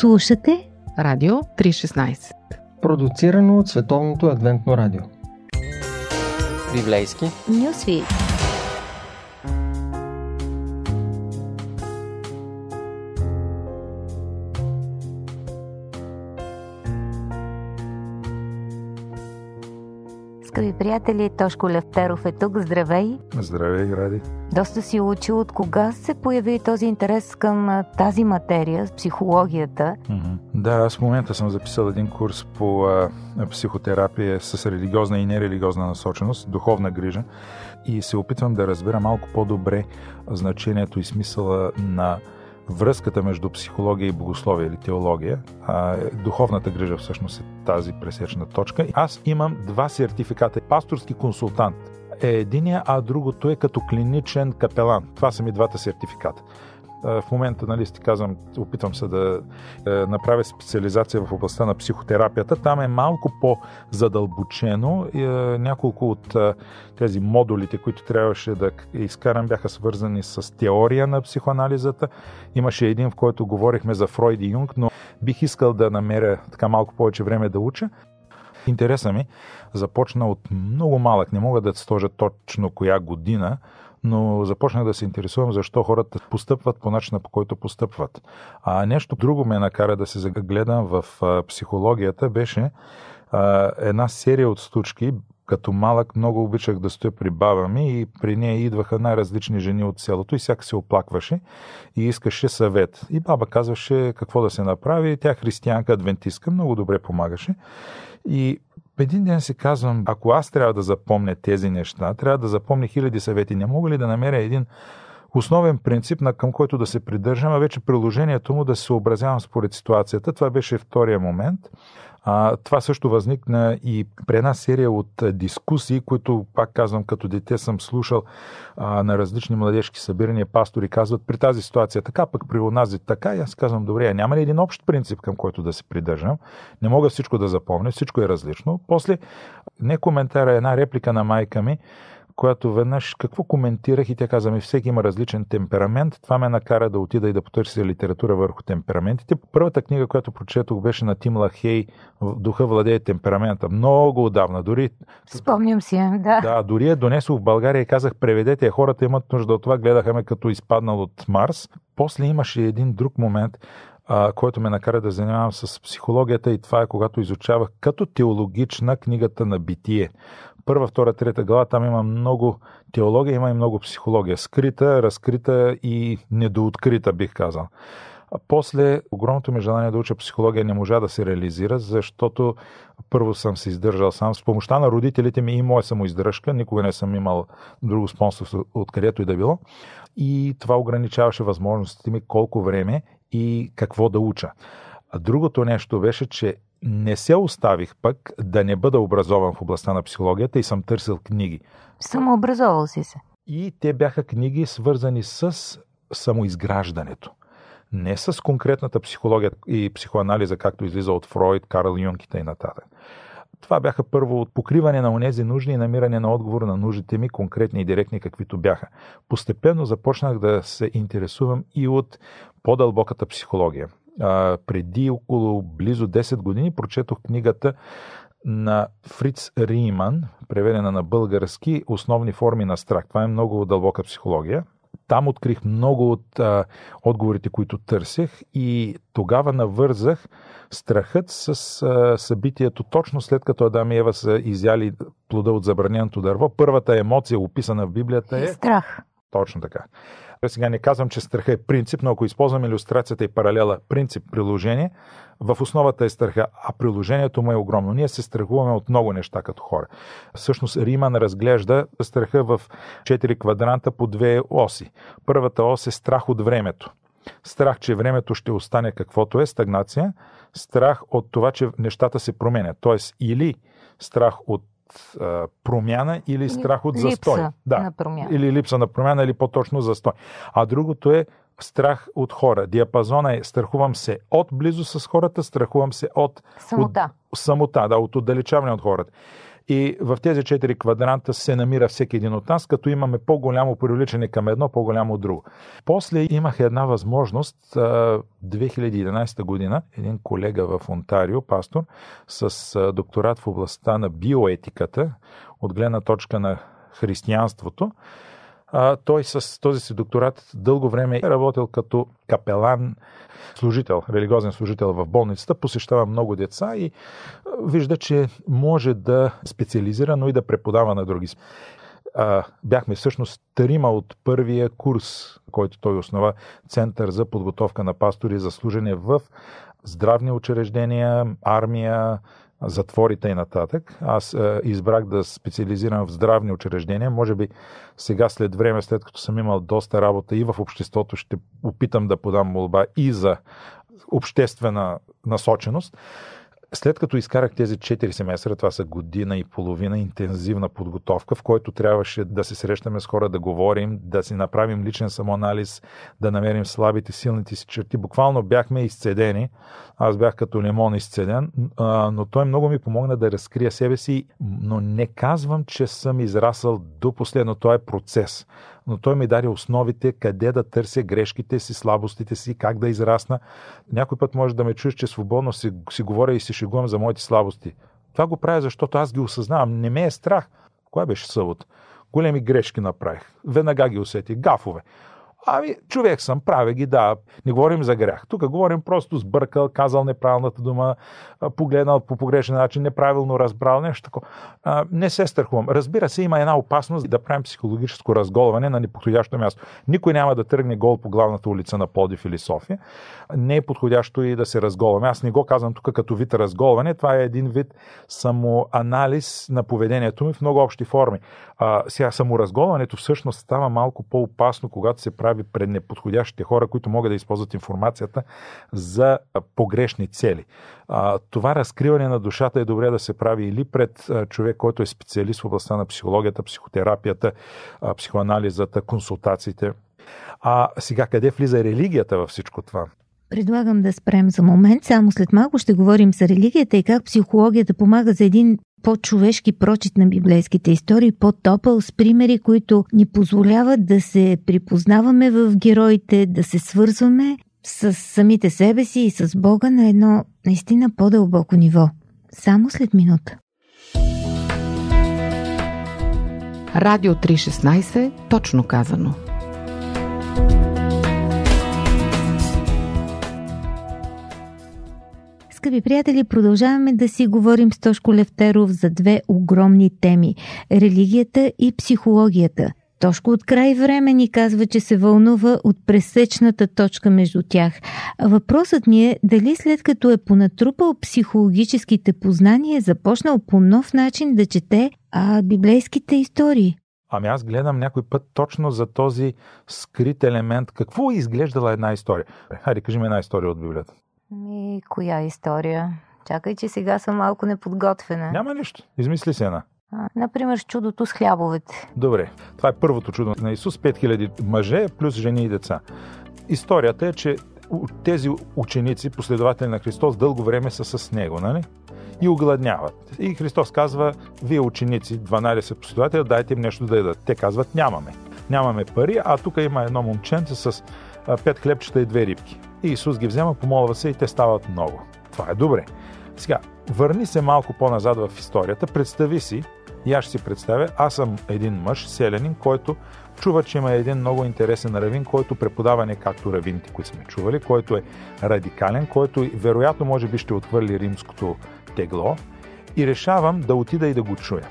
Слушате Радио 316 Продуцирано от Световното адвентно радио. Библейски. Нюсви приятели, Тошко Левтеров е тук. Здравей! Здравей, Ради! Доста си учил от кога се появи този интерес към тази материя, психологията. Mm-hmm. Да, аз в момента съм записал един курс по а, психотерапия с религиозна и нерелигиозна насоченост, духовна грижа и се опитвам да разбера малко по-добре значението и смисъла на връзката между психология и богословие или теология. А, духовната грижа всъщност е тази пресечна точка. Аз имам два сертификата. Пасторски консултант е единия, а другото е като клиничен капелан. Това са ми двата сертификата. В момента, нали, ти казвам, опитвам се да е, направя специализация в областта на психотерапията. Там е малко по-задълбочено. Е, няколко от е, тези модулите, които трябваше да изкарам, бяха свързани с теория на психоанализата. Имаше един, в който говорихме за Фройд и Юнг, но бих искал да намеря така малко повече време да уча. Интереса ми започна от много малък, не мога да сложа точно коя година, но започнах да се интересувам защо хората постъпват по начина по който постъпват. А нещо друго ме накара да се загледам в психологията беше а, една серия от случки, като малък много обичах да стоя при баба ми и при нея идваха най-различни жени от селото и всяка се оплакваше и искаше съвет. И баба казваше какво да се направи. Тя християнка, адвентистка, много добре помагаше. И един ден си казвам, ако аз трябва да запомня тези неща, трябва да запомня хиляди съвети. Не мога ли да намеря един основен принцип, на към който да се придържам, а вече приложението му да се съобразявам според ситуацията. Това беше втория момент. А, това също възникна и при една серия от дискусии, които, пак казвам, като дете съм слушал а, на различни младежки събирания, пастори казват при тази ситуация така, пък при онази така. И аз казвам, добре, няма ли един общ принцип, към който да се придържам? Не мога всичко да запомня, всичко е различно. После, не коментара, една реплика на майка ми, която веднъж какво коментирах и тя каза ми, всеки има различен темперамент. Това ме накара да отида и да потърся литература върху темпераментите. Първата книга, която прочетох, беше на Тим Лахей Духа владее темперамента. Много отдавна. Дори... Спомням си, да. Да, дори я донесох в България и казах, преведете, хората имат нужда от това. Гледаха ме като изпаднал от Марс. После имаше един друг момент, а, който ме накара да занимавам с психологията и това е когато изучавах като теологична книгата на битие първа, втора, трета глава, там има много теология, има и много психология. Скрита, разкрита и недооткрита, бих казал. А после огромното ми желание да уча психология не можа да се реализира, защото първо съм се издържал сам с помощта на родителите ми и моя самоиздръжка. Никога не съм имал друго спонсорство откъдето и да било. И това ограничаваше възможностите ми колко време и какво да уча. Другото нещо беше, че не се оставих пък да не бъда образован в областта на психологията и съм търсил книги. Самообразовал си се. И те бяха книги свързани с самоизграждането. Не с конкретната психология и психоанализа, както излиза от Фройд, Карл Юнг и т.н. Това бяха първо покриване на онези нужди и намиране на отговор на нуждите ми, конкретни и директни, каквито бяха. Постепенно започнах да се интересувам и от по-дълбоката психология а, преди около близо 10 години прочетох книгата на Фриц Риман, преведена на български Основни форми на страх. Това е много дълбока психология. Там открих много от а, отговорите, които търсех и тогава навързах страхът с а, събитието точно след като Адам и Ева са изяли плода от забраненото дърво. Първата емоция, описана в Библията е... Страх. Точно така. Сега не казвам, че страха е принцип, но ако използвам иллюстрацията и паралела принцип, приложение, в основата е страха, а приложението му е огромно. Ние се страхуваме от много неща като хора. Всъщност Риман разглежда страха в четири квадранта по две оси. Първата ос е страх от времето. Страх, че времето ще остане каквото е, стагнация. Страх от това, че нещата се променят. Тоест или страх от а, промяна или страх от липса застой. Да. На промяна. Или липса на промяна, или по-точно застой. А другото е страх от хора. Диапазона е страхувам се от близо с хората, страхувам се от самота. От, самота, да, от отдалечаване от хората. И в тези четири квадранта се намира всеки един от нас, като имаме по-голямо привличане към едно, по-голямо от друго. После имах една възможност 2011 година, един колега в Онтарио, пастор, с докторат в областта на биоетиката, от гледна точка на християнството, той с този си докторат дълго време е работил като капелан, служител, религиозен служител в болницата, посещава много деца и вижда, че може да специализира, но и да преподава на други. А, бяхме всъщност трима от първия курс, който той основа, Център за подготовка на пастори за служене в здравни учреждения, армия, затворите и нататък. Аз е, избрах да специализирам в здравни учреждения. Може би сега след време, след като съм имал доста работа и в обществото, ще опитам да подам молба и за обществена насоченост. След като изкарах тези 4 семестра, това са година и половина интензивна подготовка, в който трябваше да се срещаме с хора, да говорим, да си направим личен самоанализ, да намерим слабите, силните си черти. Буквално бяхме изцедени. Аз бях като лимон изцеден, но той много ми помогна да разкрия себе си, но не казвам, че съм израсъл до последно. Това е процес но той ми даде основите къде да търся грешките си, слабостите си, как да израсна. Някой път може да ме чуеш, че свободно си, си говоря и си шегувам за моите слабости. Това го правя, защото аз ги осъзнавам. Не ме е страх. Кога беше събота? Големи грешки направих. Веднага ги усети. Гафове. Ами, човек съм, правя ги, да. Не говорим за грях. Тук говорим просто сбъркал, казал неправилната дума, погледнал по погрешен начин, неправилно разбрал, нещо такова. Не се страхувам. Разбира се, има една опасност да правим психологическо разголване на неподходящо място. Никой няма да тръгне гол по главната улица на Подив или София. Не е подходящо и да се разголваме. Аз не го казвам тук като вид разголване. Това е един вид самоанализ на поведението ми в много общи форми. А, сега саморазголването всъщност става малко по-опасно, когато се прави пред неподходящите хора, които могат да използват информацията за погрешни цели. А, това разкриване на душата е добре да се прави или пред човек, който е специалист в областта на психологията, психотерапията, психоанализата, консултациите. А сега къде влиза религията във всичко това? Предлагам да спрем за момент. Само след малко ще говорим за религията и как психологията помага за един по-човешки прочит на библейските истории, по-топъл, с примери, които ни позволяват да се припознаваме в героите, да се свързваме с самите себе си и с Бога на едно наистина по-дълбоко ниво. Само след минута. Радио 316, точно казано – скъпи приятели, продължаваме да си говорим с Тошко Левтеров за две огромни теми – религията и психологията. Тошко от край време ни казва, че се вълнува от пресечната точка между тях. Въпросът ми е дали след като е понатрупал психологическите познания, е започнал по нов начин да чете а, библейските истории. Ами аз гледам някой път точно за този скрит елемент. Какво е изглеждала една история? Хайде, кажи ми една история от Библията. Ми, коя история? Чакай, че сега съм малко неподготвена. Няма нищо. Измисли се една. Например, с чудото с хлябовете. Добре. Това е първото чудо на Исус. 5000 мъже плюс жени и деца. Историята е, че тези ученици, последователи на Христос, дълго време са с Него, нали? И огладняват. И Христос казва, вие ученици, 12 последователи, дайте им нещо да ядат. Те казват, нямаме. Нямаме пари, а тук има едно момченце с пет хлебчета и две рибки. И Исус ги взема, помолва се и те стават много. Това е добре. Сега, върни се малко по-назад в историята. Представи си, и аз ще си представя, аз съм един мъж, селянин, който чува, че има един много интересен равин, който преподава не както равините, които сме чували, който е радикален, който вероятно може би ще отвърли римското тегло и решавам да отида и да го чуя.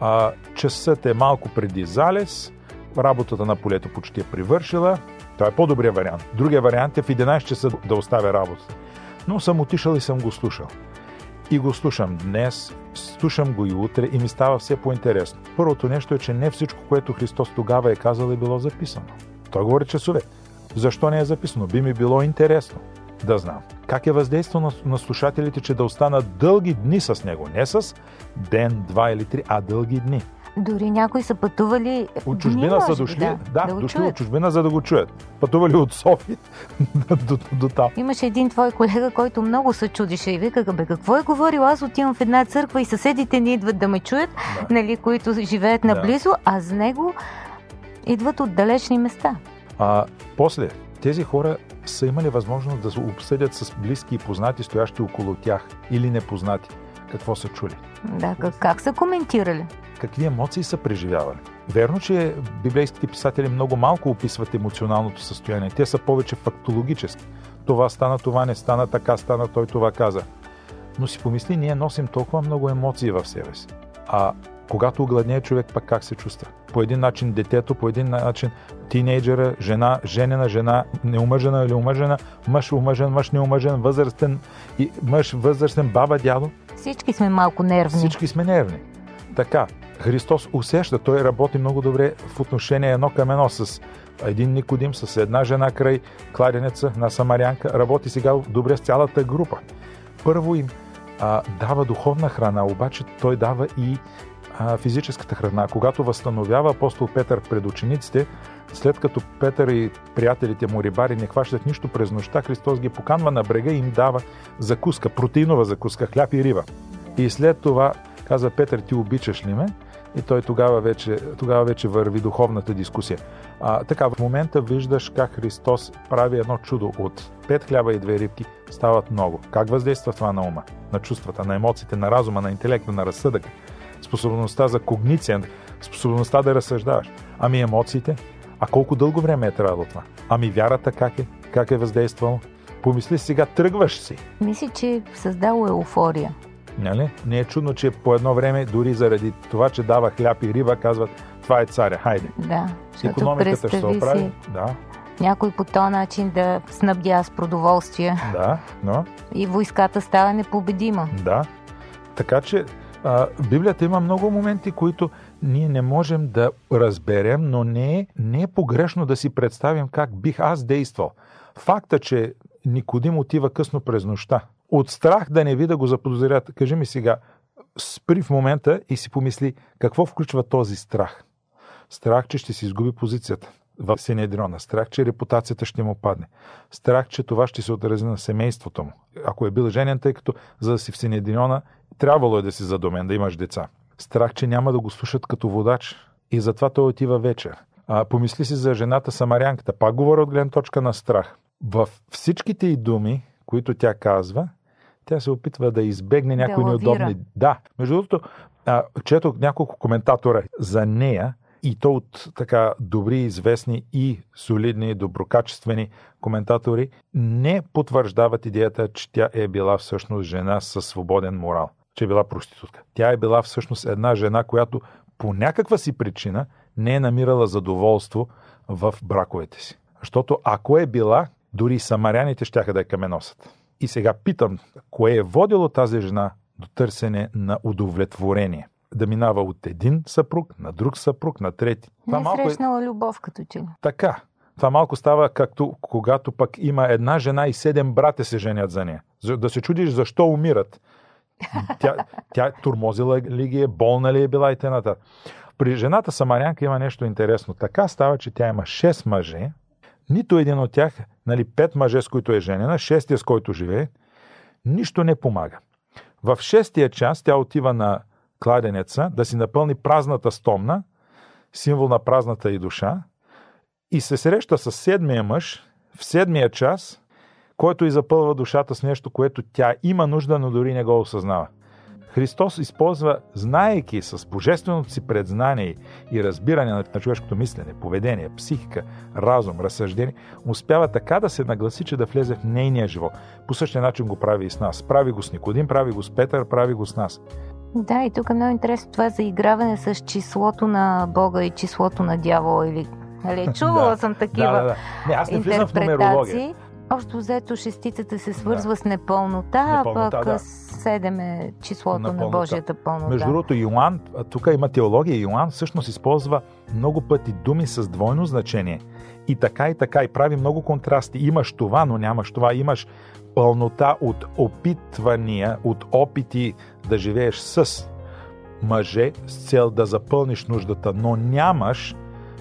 А, часът е малко преди залез, работата на полето почти е привършила, това е по-добрият вариант. Другия вариант е в 11 часа да оставя работата. Но съм отишъл и съм го слушал. И го слушам днес, слушам го и утре и ми става все по-интересно. Първото нещо е, че не всичко, което Христос тогава е казал, е било записано. Той говори часове. Защо не е записано? Би ми било интересно да знам. Как е въздействал на, на слушателите, че да останат дълги дни с него? Не с ден, два или три, а дълги дни. Дори някои са пътували. От чужбина дни, са дошли, да, да, да дошли чуят. от чужбина, за да го чуят. Пътували от София до, до, до там. Имаше един твой колега, който много се чудише и вика, бе, какво е говорил? Аз отивам в една църква и съседите ни идват да ме чуят, Да. нали, които живеят наблизо, а с него идват от далечни места. А, после, тези хора са имали възможност да се обсъдят с близки и познати, стоящи около тях или непознати. Какво са чули? Да, как, как са коментирали? Какви емоции са преживявали? Верно, че библейските писатели много малко описват емоционалното състояние. Те са повече фактологически. Това стана, това не стана, така стана, той това каза. Но си помисли, ние носим толкова много емоции в себе си. А когато огладнее човек, пък как се чувства? По един начин детето, по един начин тинейджера, жена, женена, жена, неумъжена или омъжена, мъж омъжен, мъж неумъжен, възрастен, и мъж възрастен, баба, дядо. Всички сме малко нервни. Всички сме нервни. Така, Христос усеща, той работи много добре в отношение едно към едно с един Никодим, с една жена край кладенеца на Самарянка, работи сега добре с цялата група. Първо им а, дава духовна храна, обаче той дава и а, физическата храна. Когато възстановява апостол Петър пред учениците, след като Петър и приятелите му рибари не хващат нищо през нощта, Христос ги поканва на брега и им дава закуска, протеинова закуска, хляб и риба. И след това каза Петър, ти обичаш ли ме? И той тогава вече, тогава вече върви духовната дискусия. А, така, в момента виждаш как Христос прави едно чудо. От пет хляба и две рибки стават много. Как въздейства това на ума, на чувствата, на емоциите, на разума, на интелекта, на разсъдъка, способността за когниция, способността да разсъждаваш. Ами емоциите? А колко дълго време е трябвало това? Ами вярата как е? Как е въздействало? Помисли сега, тръгваш си. Мисля, че създало еуфория. Нали? Не е чудно, че по едно време, дори заради това, че дава хляб и риба, казват, това е царя, хайде. Да, Економиката ще се оправи. си Да, някой по този начин да снабдя с продоволствие да, но, и войската става непобедима. да. Така че а, Библията има много моменти, които ние не можем да разберем, но не е, не е погрешно да си представим как бих аз действал. Факта, че Никодим отива късно през нощта, от страх да не ви да го заподозрят, кажи ми сега, спри в момента и си помисли какво включва този страх. Страх, че ще си изгуби позицията в Синедрона. Страх, че репутацията ще му падне. Страх, че това ще се отрази на семейството му. Ако е бил женен, тъй като за да си в Синедрона, трябвало е да си задумен, да имаш деца. Страх, че няма да го слушат като водач. И затова той отива вечер. А, помисли си за жената Самарянката. Пак говоря от гледна точка на страх. В всичките й думи, които тя казва, тя се опитва да избегне Да някои лавира. неудобни. Да. Между другото, четох няколко коментатора за нея и то от така добри, известни и солидни, доброкачествени коментатори не потвърждават идеята, че тя е била всъщност жена със свободен морал, че е била проститутка. Тя е била всъщност една жена, която по някаква си причина не е намирала задоволство в браковете си. Защото ако е била, дори самаряните щяха да я каменосат. И сега питам, кое е водило тази жена до търсене на удовлетворение? Да минава от един съпруг на друг съпруг, на трети. Не е малко срещнала любов като че ли. така. Това малко става както когато пък има една жена и седем брата се женят за нея. Да се чудиш защо умират. Тя, тя турмозила ли ги е, болна ли е била и т.н. При жената Самарянка има нещо интересно. Така става, че тя има 6 мъже, нито един от тях, нали, пет мъже, с които е женена, шестия, с който живее, нищо не помага. В шестия час тя отива на кладенеца да си напълни празната стомна, символ на празната и душа, и се среща с седмия мъж в седмия час, който и запълва душата с нещо, което тя има нужда, но дори не го осъзнава. Христос използва, знаейки с божественото си предзнание и разбиране на човешкото мислене, поведение, психика, разум, разсъждение, успява така да се нагласи, че да влезе в нейния живот. По същия начин го прави и с нас. Прави го с Никодим, прави го с Петър, прави го с нас. Да, и тук е много интересно това заиграване с числото на Бога и числото на дявола. Или... Нали, чувала Да. съм такива Да, да, да. Не, аз не влизам в нумерология. Общо взето шестицата се свързва Да. с непълнота, Непълнота, а пък да. седем е числото На на. Божията пълнота. Между другото, Йоан, тук има теология, Йоан всъщност използва много пъти думи с двойно значение. И така и така, и прави много контрасти. Имаш това, но нямаш това. Имаш пълнота от опитвания, от опити да живееш с. мъже с цел да запълниш нуждата, но нямаш,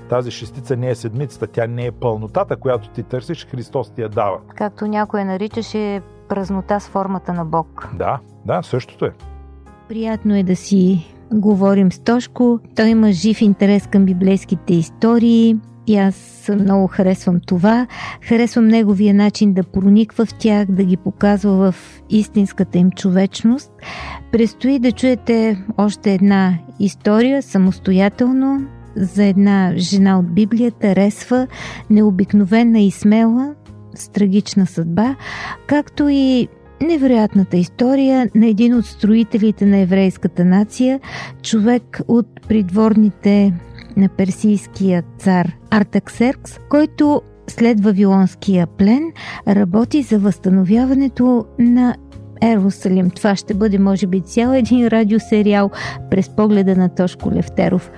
тази шестица не е седмицата, тя не е пълнотата, която ти търсиш, Христос ти я дава. Както някой наричаше празнота с формата на Бог. Да, да, същото е. Приятно е да си говорим с Тошко. Той има жив интерес към библейските истории и аз много харесвам това. Харесвам неговия начин да прониква в тях, да ги показва в истинската им човечност. Престои да чуете още една история самостоятелно за една жена от Библията, Ресва, необикновена и смела, с трагична съдба, както и невероятната история на един от строителите на еврейската нация, човек от придворните на персийския цар Артаксеркс, който след Вавилонския плен работи за възстановяването на Ерусалим. Това ще бъде, може би, цял един радиосериал през погледа на Тошко Левтеров.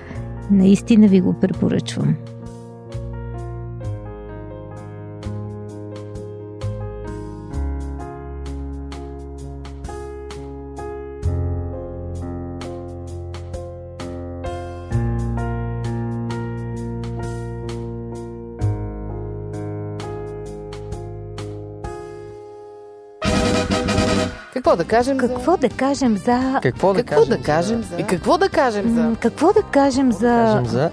Наистина ви го препоръчвам. Кажем Какво да кажем за... Какво да Какво кажем? да кажем за... И какво да кажем за... Какво да кажем Какво да за... кажем за...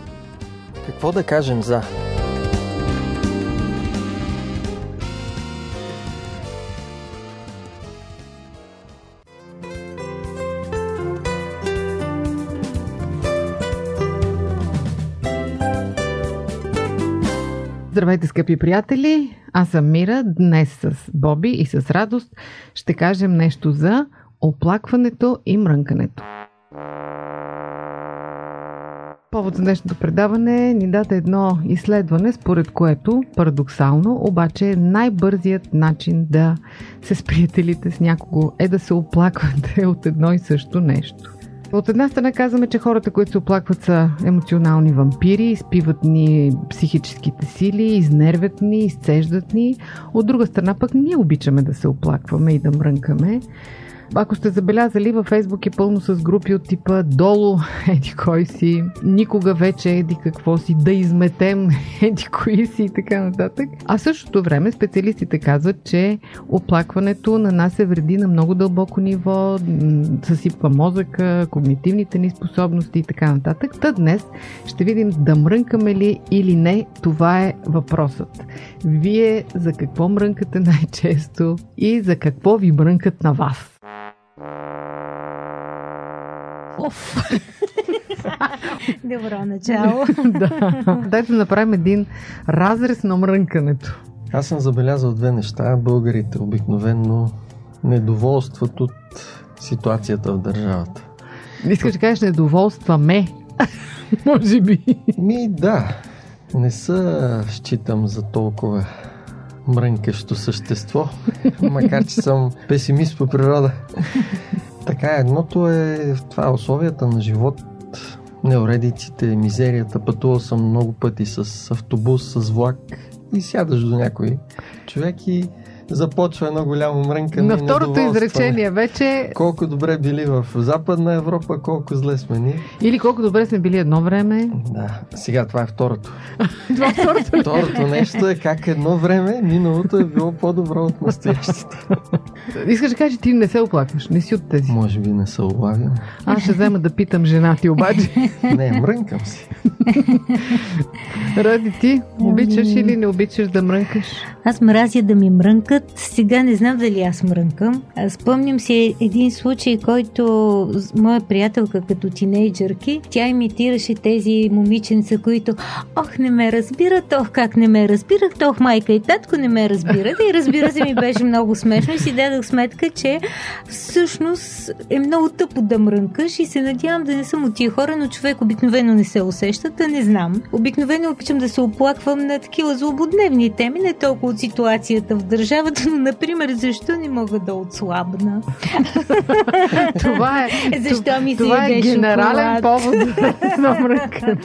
Какво да кажем за... Здравейте, скъпи приятели! Аз съм Мира. Днес с Боби и с радост ще кажем нещо за оплакването и мрънкането. Повод за днешното предаване ни даде едно изследване, според което, парадоксално, обаче най-бързият начин да се сприятелите с някого е да се оплаквате от едно и също нещо. От една страна казваме, че хората, които се оплакват са емоционални вампири, изпиват ни психическите сили, изнервят ни, изцеждат ни. От друга страна пък ние обичаме да се оплакваме и да мрънкаме. Ако сте забелязали, във Фейсбук е пълно с групи от типа долу, еди кой си, никога вече еди какво си, да изметем еди кои си и така нататък. А в същото време специалистите казват, че оплакването на нас е вреди на много дълбоко ниво, съсипва мозъка, когнитивните ни способности и така нататък. Та днес ще видим да мрънкаме ли или не, това е въпросът. Вие за какво мрънкате най-често и за какво ви мрънкат на вас? Оф! Добро начало. да. Дайте да направим един разрез на мрънкането. Аз съм забелязал две неща. Българите обикновенно недоволстват от ситуацията в държавата. Искаш да кажеш недоволстваме. Може би. Ми да, не се считам за толкова мрънкащо същество, макар че съм песимист по природа. Така, едното е това условията на живот, неуредиците, мизерията. Пътувал съм много пъти с автобус, с влак и сядаш до някой човек и започва едно голямо мрънкане. На второто изречение вече, Колко добре били в Западна Европа, колко зле сме ние. или колко добре сме били едно време. Да, сега това е второто. Това второто. Второто нещо е как едно време миналото е било по-добро от настоящето. Искаш да кажеш, че ти не се оплакваш, не си от тези. Може би не се улавям. Аз ще взема да питам жена ти обаче. Не, мрънкам си. Ради ти, обичаш или не обичаш да мрънкаш? Аз мразя да ми мрънкат. Сега не знам дали аз мрънкам. Спомням си един случай, който моя приятелка като тинейджърки, тя имитираше тези момиченца, които ох, не ме разбират, ох, как не ме разбират, ох, майка и татко не ме разбират. И разбира се, ми беше много смешно и си дадах сметка, че всъщност е много тъпо да мрънкаш и се надявам да не съм от тия хора, но човек обикновено не се усеща, да не знам. Обикновено обичам да се оплаквам на такива злободневни теми, не толкова от ситуацията в държавата, но, например, защо не мога да отслабна? Това е, Защо ми това е генерален шоколад? повод за мрънкане.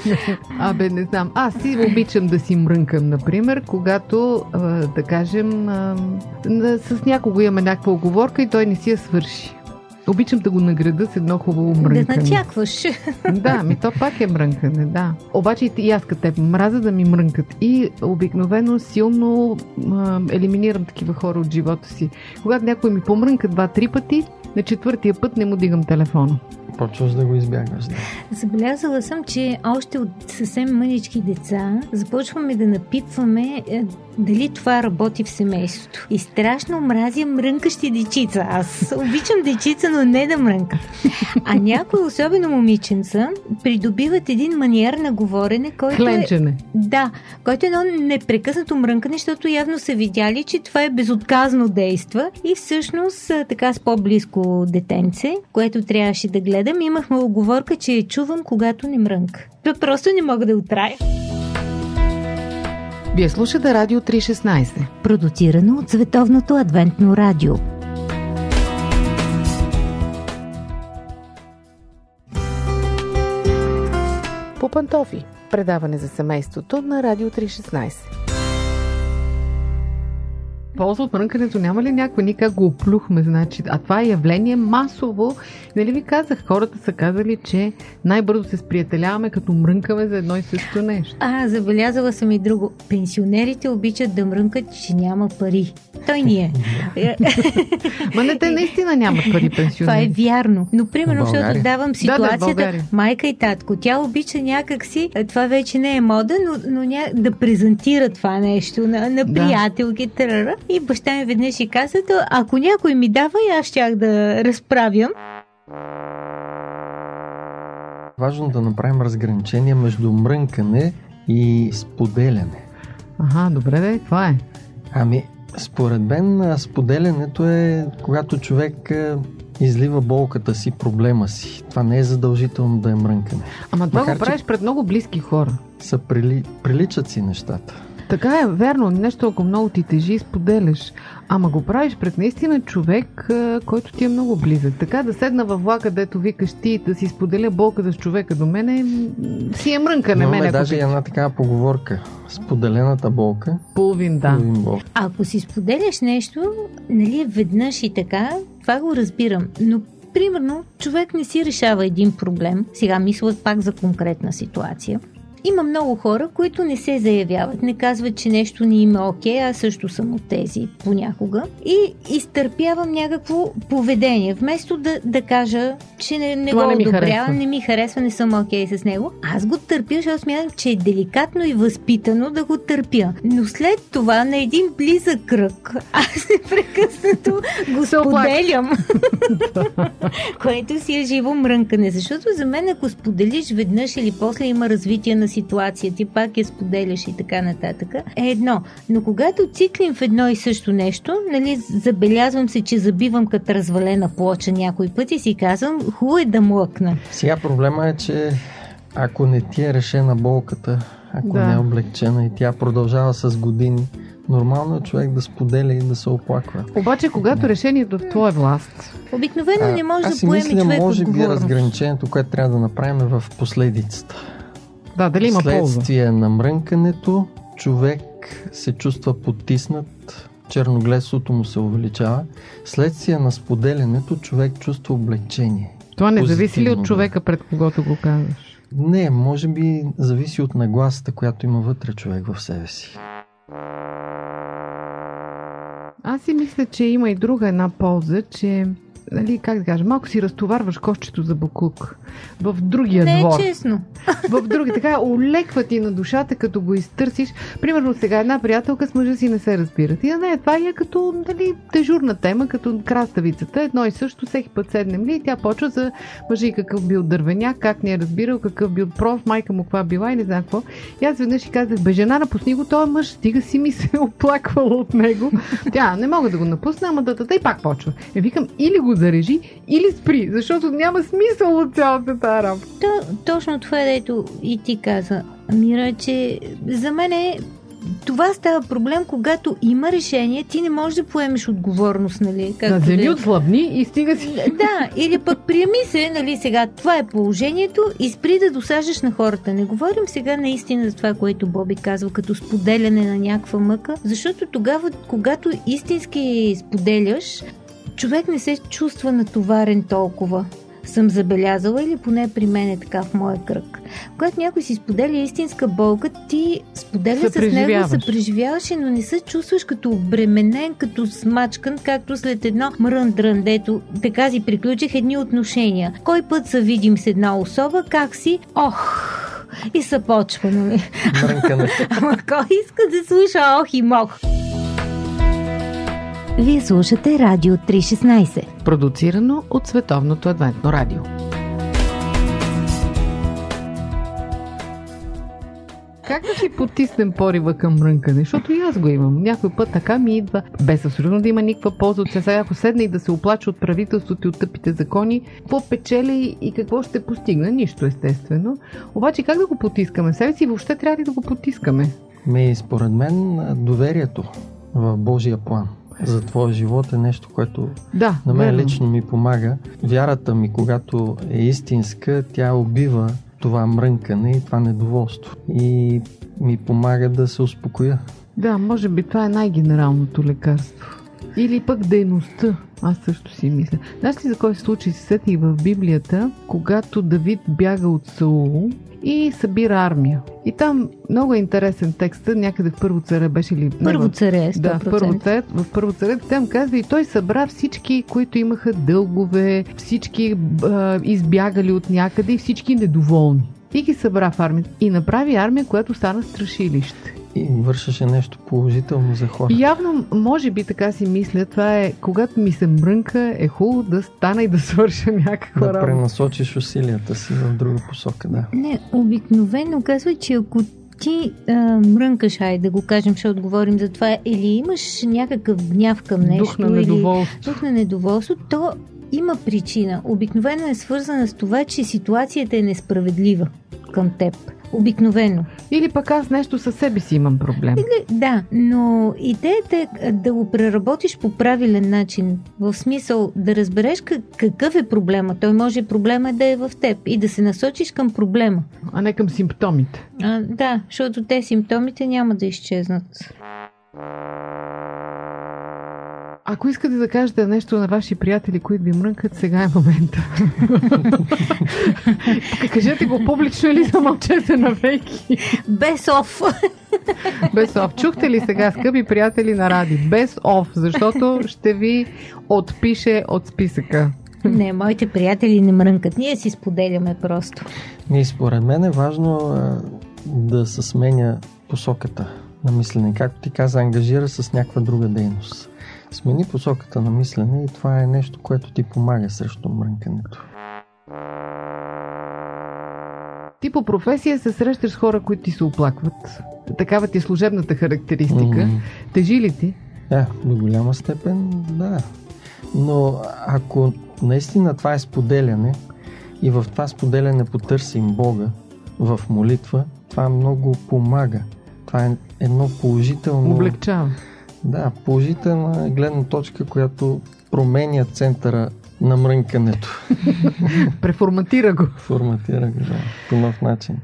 Абе, не знам. Аз си обичам да си мрънкам, например, когато, да кажем, с някого имаме някаква оговорка и той не си я свърши. Обичам да го награда с едно хубаво Да мрънкане. начакваш. Да, ми то пак е мрънкане, да. Обаче и аз като теб мраза да ми мрънкат и обикновено силно а, елиминирам такива хора от живота си. Когато някой ми помрънка два-три пъти, на четвъртия път не му дигам телефона. Почваш да го избягваш. Да. Забелязала съм, че още от съвсем мънички деца започваме да напипваме е, дали това работи в семейството. И страшно мразя мрънкащи дечица. Аз обичам дечица, но не да мрънка. А някои, особено момиченца, придобиват един маниер на говорене, който е... Кленчене. Да, който е едно непрекъснато мрънкане, защото явно са видяли, че това е безотказно действа и всъщност така с по-близко детенце, което трябваше да гледам, имахме оговорка, че я чувам, когато не мрънка. Това просто не мога да отрая. Вие слушате Радио 316. Продуцирано от Световното адвентно радио. Пантофи. Предаване за семейството на Радио 316. Полза от мрънкането няма ли някаква? Ние как го оплюхме, значи. А това е явление масово. Нали ви казах, хората са казали, че най-бързо се сприятеляваме, като мрънкаме за едно и също нещо. А, забелязала съм и друго. Пенсионерите обичат да мрънкат, че няма пари. Той ни е. Ма не, те наистина нямат пари Това е пенсионери. вярно. Но примерно, защото давам да, ситуацията България. майка и татко. Тя обича някакси, а, това вече не е мода, но, но ня... да презентира това нещо на, на Да. приятелки. Тарара. И баща ми веднъж и каза, «То, ако някой ми дава, и аз щях да разправям. Важно да направим разграничение между мрънкане и споделяне. Ага, добре да това е. Ами, според мен споделянето е когато човек излива болката си, проблема си. Това не е задължително да е мрънкане. Ама това Макар, го че- правиш пред много близки хора. Са прили... Приличат си нещата. Така е, верно, нещо ако много ти тежи, споделяш. Ама го правиш пред наистина човек, който ти е много близък. Така да седна във влака, дето викаш ти, да си споделя болката с човека до мене, си е мрънкане Имаме мене. даже ако една такава поговорка. Споделената болка, Половин, да. половин болка. Ако си споделяш нещо, нали, веднъж и така, това го разбирам. Но примерно, човек не си решава един проблем. Сега мисля пак за конкретна ситуация. Има много хора, които не се заявяват, не казват, че нещо не им е окей, аз също съм от тези понякога. И изтърпявам някакво поведение. Вместо да, да кажа, че не, не Това го не одобрявам, харесва. не ми харесва, не съм окей с него, аз го търпя, защото смятам, че е деликатно и възпитано да го търпя. Но след това на един близък кръг, аз непрекъснато го споделям. което си е живо мрънкане. Защото за мен, ако споделиш веднъж или после има развитие на ситуация, ти пак я споделяш и така нататък, е едно. Но когато циклим в едно и също нещо, нали, забелязвам се, че забивам като развалена плоча някой път и си казвам, хубаво е да млъкна. Сега проблема е, че ако не ти е решена болката, ако Да. не е облегчена и тя продължава с години, нормално е човек да споделя и да се оплаква. Обаче, когато решението е в твоя власт, Обикновено не може да си поеме мисля, човек може би отговорност. разграничението, което трябва да направим е в последицата. Да, дали има полза? Следствие на мрънкането, човек се чувства потиснат, черногледството му се увеличава. Следствие на споделянето, човек чувства облегчение. Това не зависи ли от човека, пред когото го казваш? Не, може би зависи от нагласата, която има вътре човек в себе си. Аз си мисля, че има и друга една полза, че нали, как да кажа, малко си разтоварваш кошчето за буклук в другия Не е двор. честно. В други, така, олеква ти на душата, като го изтърсиш. Примерно сега една приятелка с мъжа си не се разбират. И на нея това е като дали, дежурна тема, като краставицата. Едно и също, всеки път седнем ли, и тя почва за мъжа и какъв бил дървеняк, как не е разбирал, какъв бил проф, майка му каква била и не знам какво. И аз веднъж и казах, бе, жена, напусни го този мъж, стига си ми се е оплаквала от него. Тя, не мога да го напусна, ама да, да, да и пак почва. Е, викам, или го зарежи, или спри, защото няма смисъл от цялата тази работа. То, точно това е, дето и ти каза, Мира, че за мен е това става проблем, когато има решение, ти не можеш да поемеш отговорност, нали? Да, да вземи е. отслабни и стига си. Да, или пък приеми се, нали, сега това е положението и спри да досаждаш на хората. Не говорим сега наистина за това, което Боби казва, като споделяне на някаква мъка, защото тогава, когато истински споделяш, човек не се чувства натоварен толкова съм забелязала или поне при мен е така в моя кръг. Когато някой си споделя истинска болка, ти споделя с него, се преживяваш, но не се чувстваш като обременен, като смачкан, както след едно мръндрън, дето така си приключих едни отношения. Кой път се видим с една особа, как си? Ох! И съпочваме. Ама кой иска да слуша ох и мох? Вие слушате Радио 316, продуцирано от Световното адвентно радио. Как да си потиснем порива към мрънкане? Защото и аз го имам. Някой път така ми идва, без абсолютно да има никаква полза от сега. Ако седне и да се оплача от правителството и от тъпите закони, какво печели и какво ще постигне? Нищо, естествено. Обаче как да го потискаме? Себе си въобще трябва ли да го потискаме? Ми, според мен, доверието в Божия план за твоя живот е нещо, което да, на мен верно. лично ми помага. Вярата ми, когато е истинска, тя убива това мрънкане и това недоволство. И ми помага да се успокоя. Да, може би това е най-генералното лекарство. Или пък дейността. Аз също си мисля. Знаеш ли за кой случай се сетих в Библията, когато Давид бяга от Саул и събира армия. И там много е интересен текст, някъде в Първо царе беше ли? Първо царе, 100%. Да, в Първо царе, в Първо царе там казва и той събра всички, които имаха дългове, всички а, избягали от някъде и всички недоволни. И ги събра в армията. И направи армия, която стана страшилище и вършеше нещо положително за хората. Явно, може би така си мисля, това е, когато ми се мрънка, е хубаво да стана и да свърша някаква да работа. Да пренасочиш усилията си в друга посока, да. Не, обикновено казва, че ако ти а, мрънкаш, ай да го кажем, ще отговорим за това, или имаш някакъв гняв към нещо, дух на недоволство, или дух на недоволство, то има причина. Обикновено е свързана с това, че ситуацията е несправедлива към теб. Обикновено. Или пък аз нещо със себе си имам проблем. Или, да, но идеята е да го преработиш по правилен начин. В смисъл да разбереш какъв е проблема. Той може проблема да е в теб и да се насочиш към проблема. А не към симптомите. А, да, защото те симптомите няма да изчезнат. Ако искате да кажете нещо на ваши приятели, които ви мрънкат, сега е момента. Кажете го публично или замълчете на веки. Без оф. Без оф. Чухте ли сега, скъпи приятели на Ради? Без оф, защото ще ви отпише от списъка. Не, моите приятели не мрънкат. Ние си споделяме просто. И според мен е важно да се сменя посоката на мислене. Както ти каза, ангажира с някаква друга дейност. Смени посоката на мислене и това е нещо, което ти помага срещу мрънкането. Ти по професия се срещаш с хора, които ти се оплакват. Такава ти е служебната характеристика. Mm-hmm. Тежи ли ти? Да, до голяма степен да. Но ако наистина това е споделяне и в това споделяне потърсим Бога в молитва, това много помага. Това е едно положително... Облегчава. Да, положителна гледна точка, която променя центъра на мрънкането. Преформатира го. Форматира го, да, по нов начин.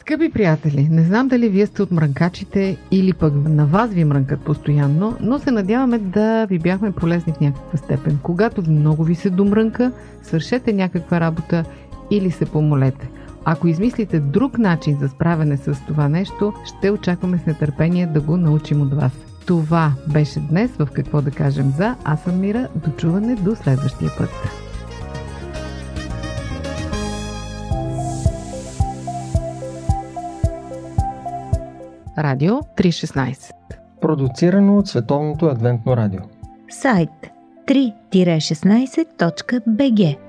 Скъпи приятели, не знам дали вие сте от мрънкачите или пък на вас ви мрънкат постоянно, но се надяваме да ви бяхме полезни в някаква степен. Когато много ви се домрънка, свършете някаква работа или се помолете. Ако измислите друг начин за справяне с това нещо, ще очакваме с нетърпение да го научим от вас. Това беше днес в Какво да кажем за. Аз съм Мира. Дочуване до следващия път. Радио 316 Продуцирано от Световното адвентно радио Сайт 3-16.bg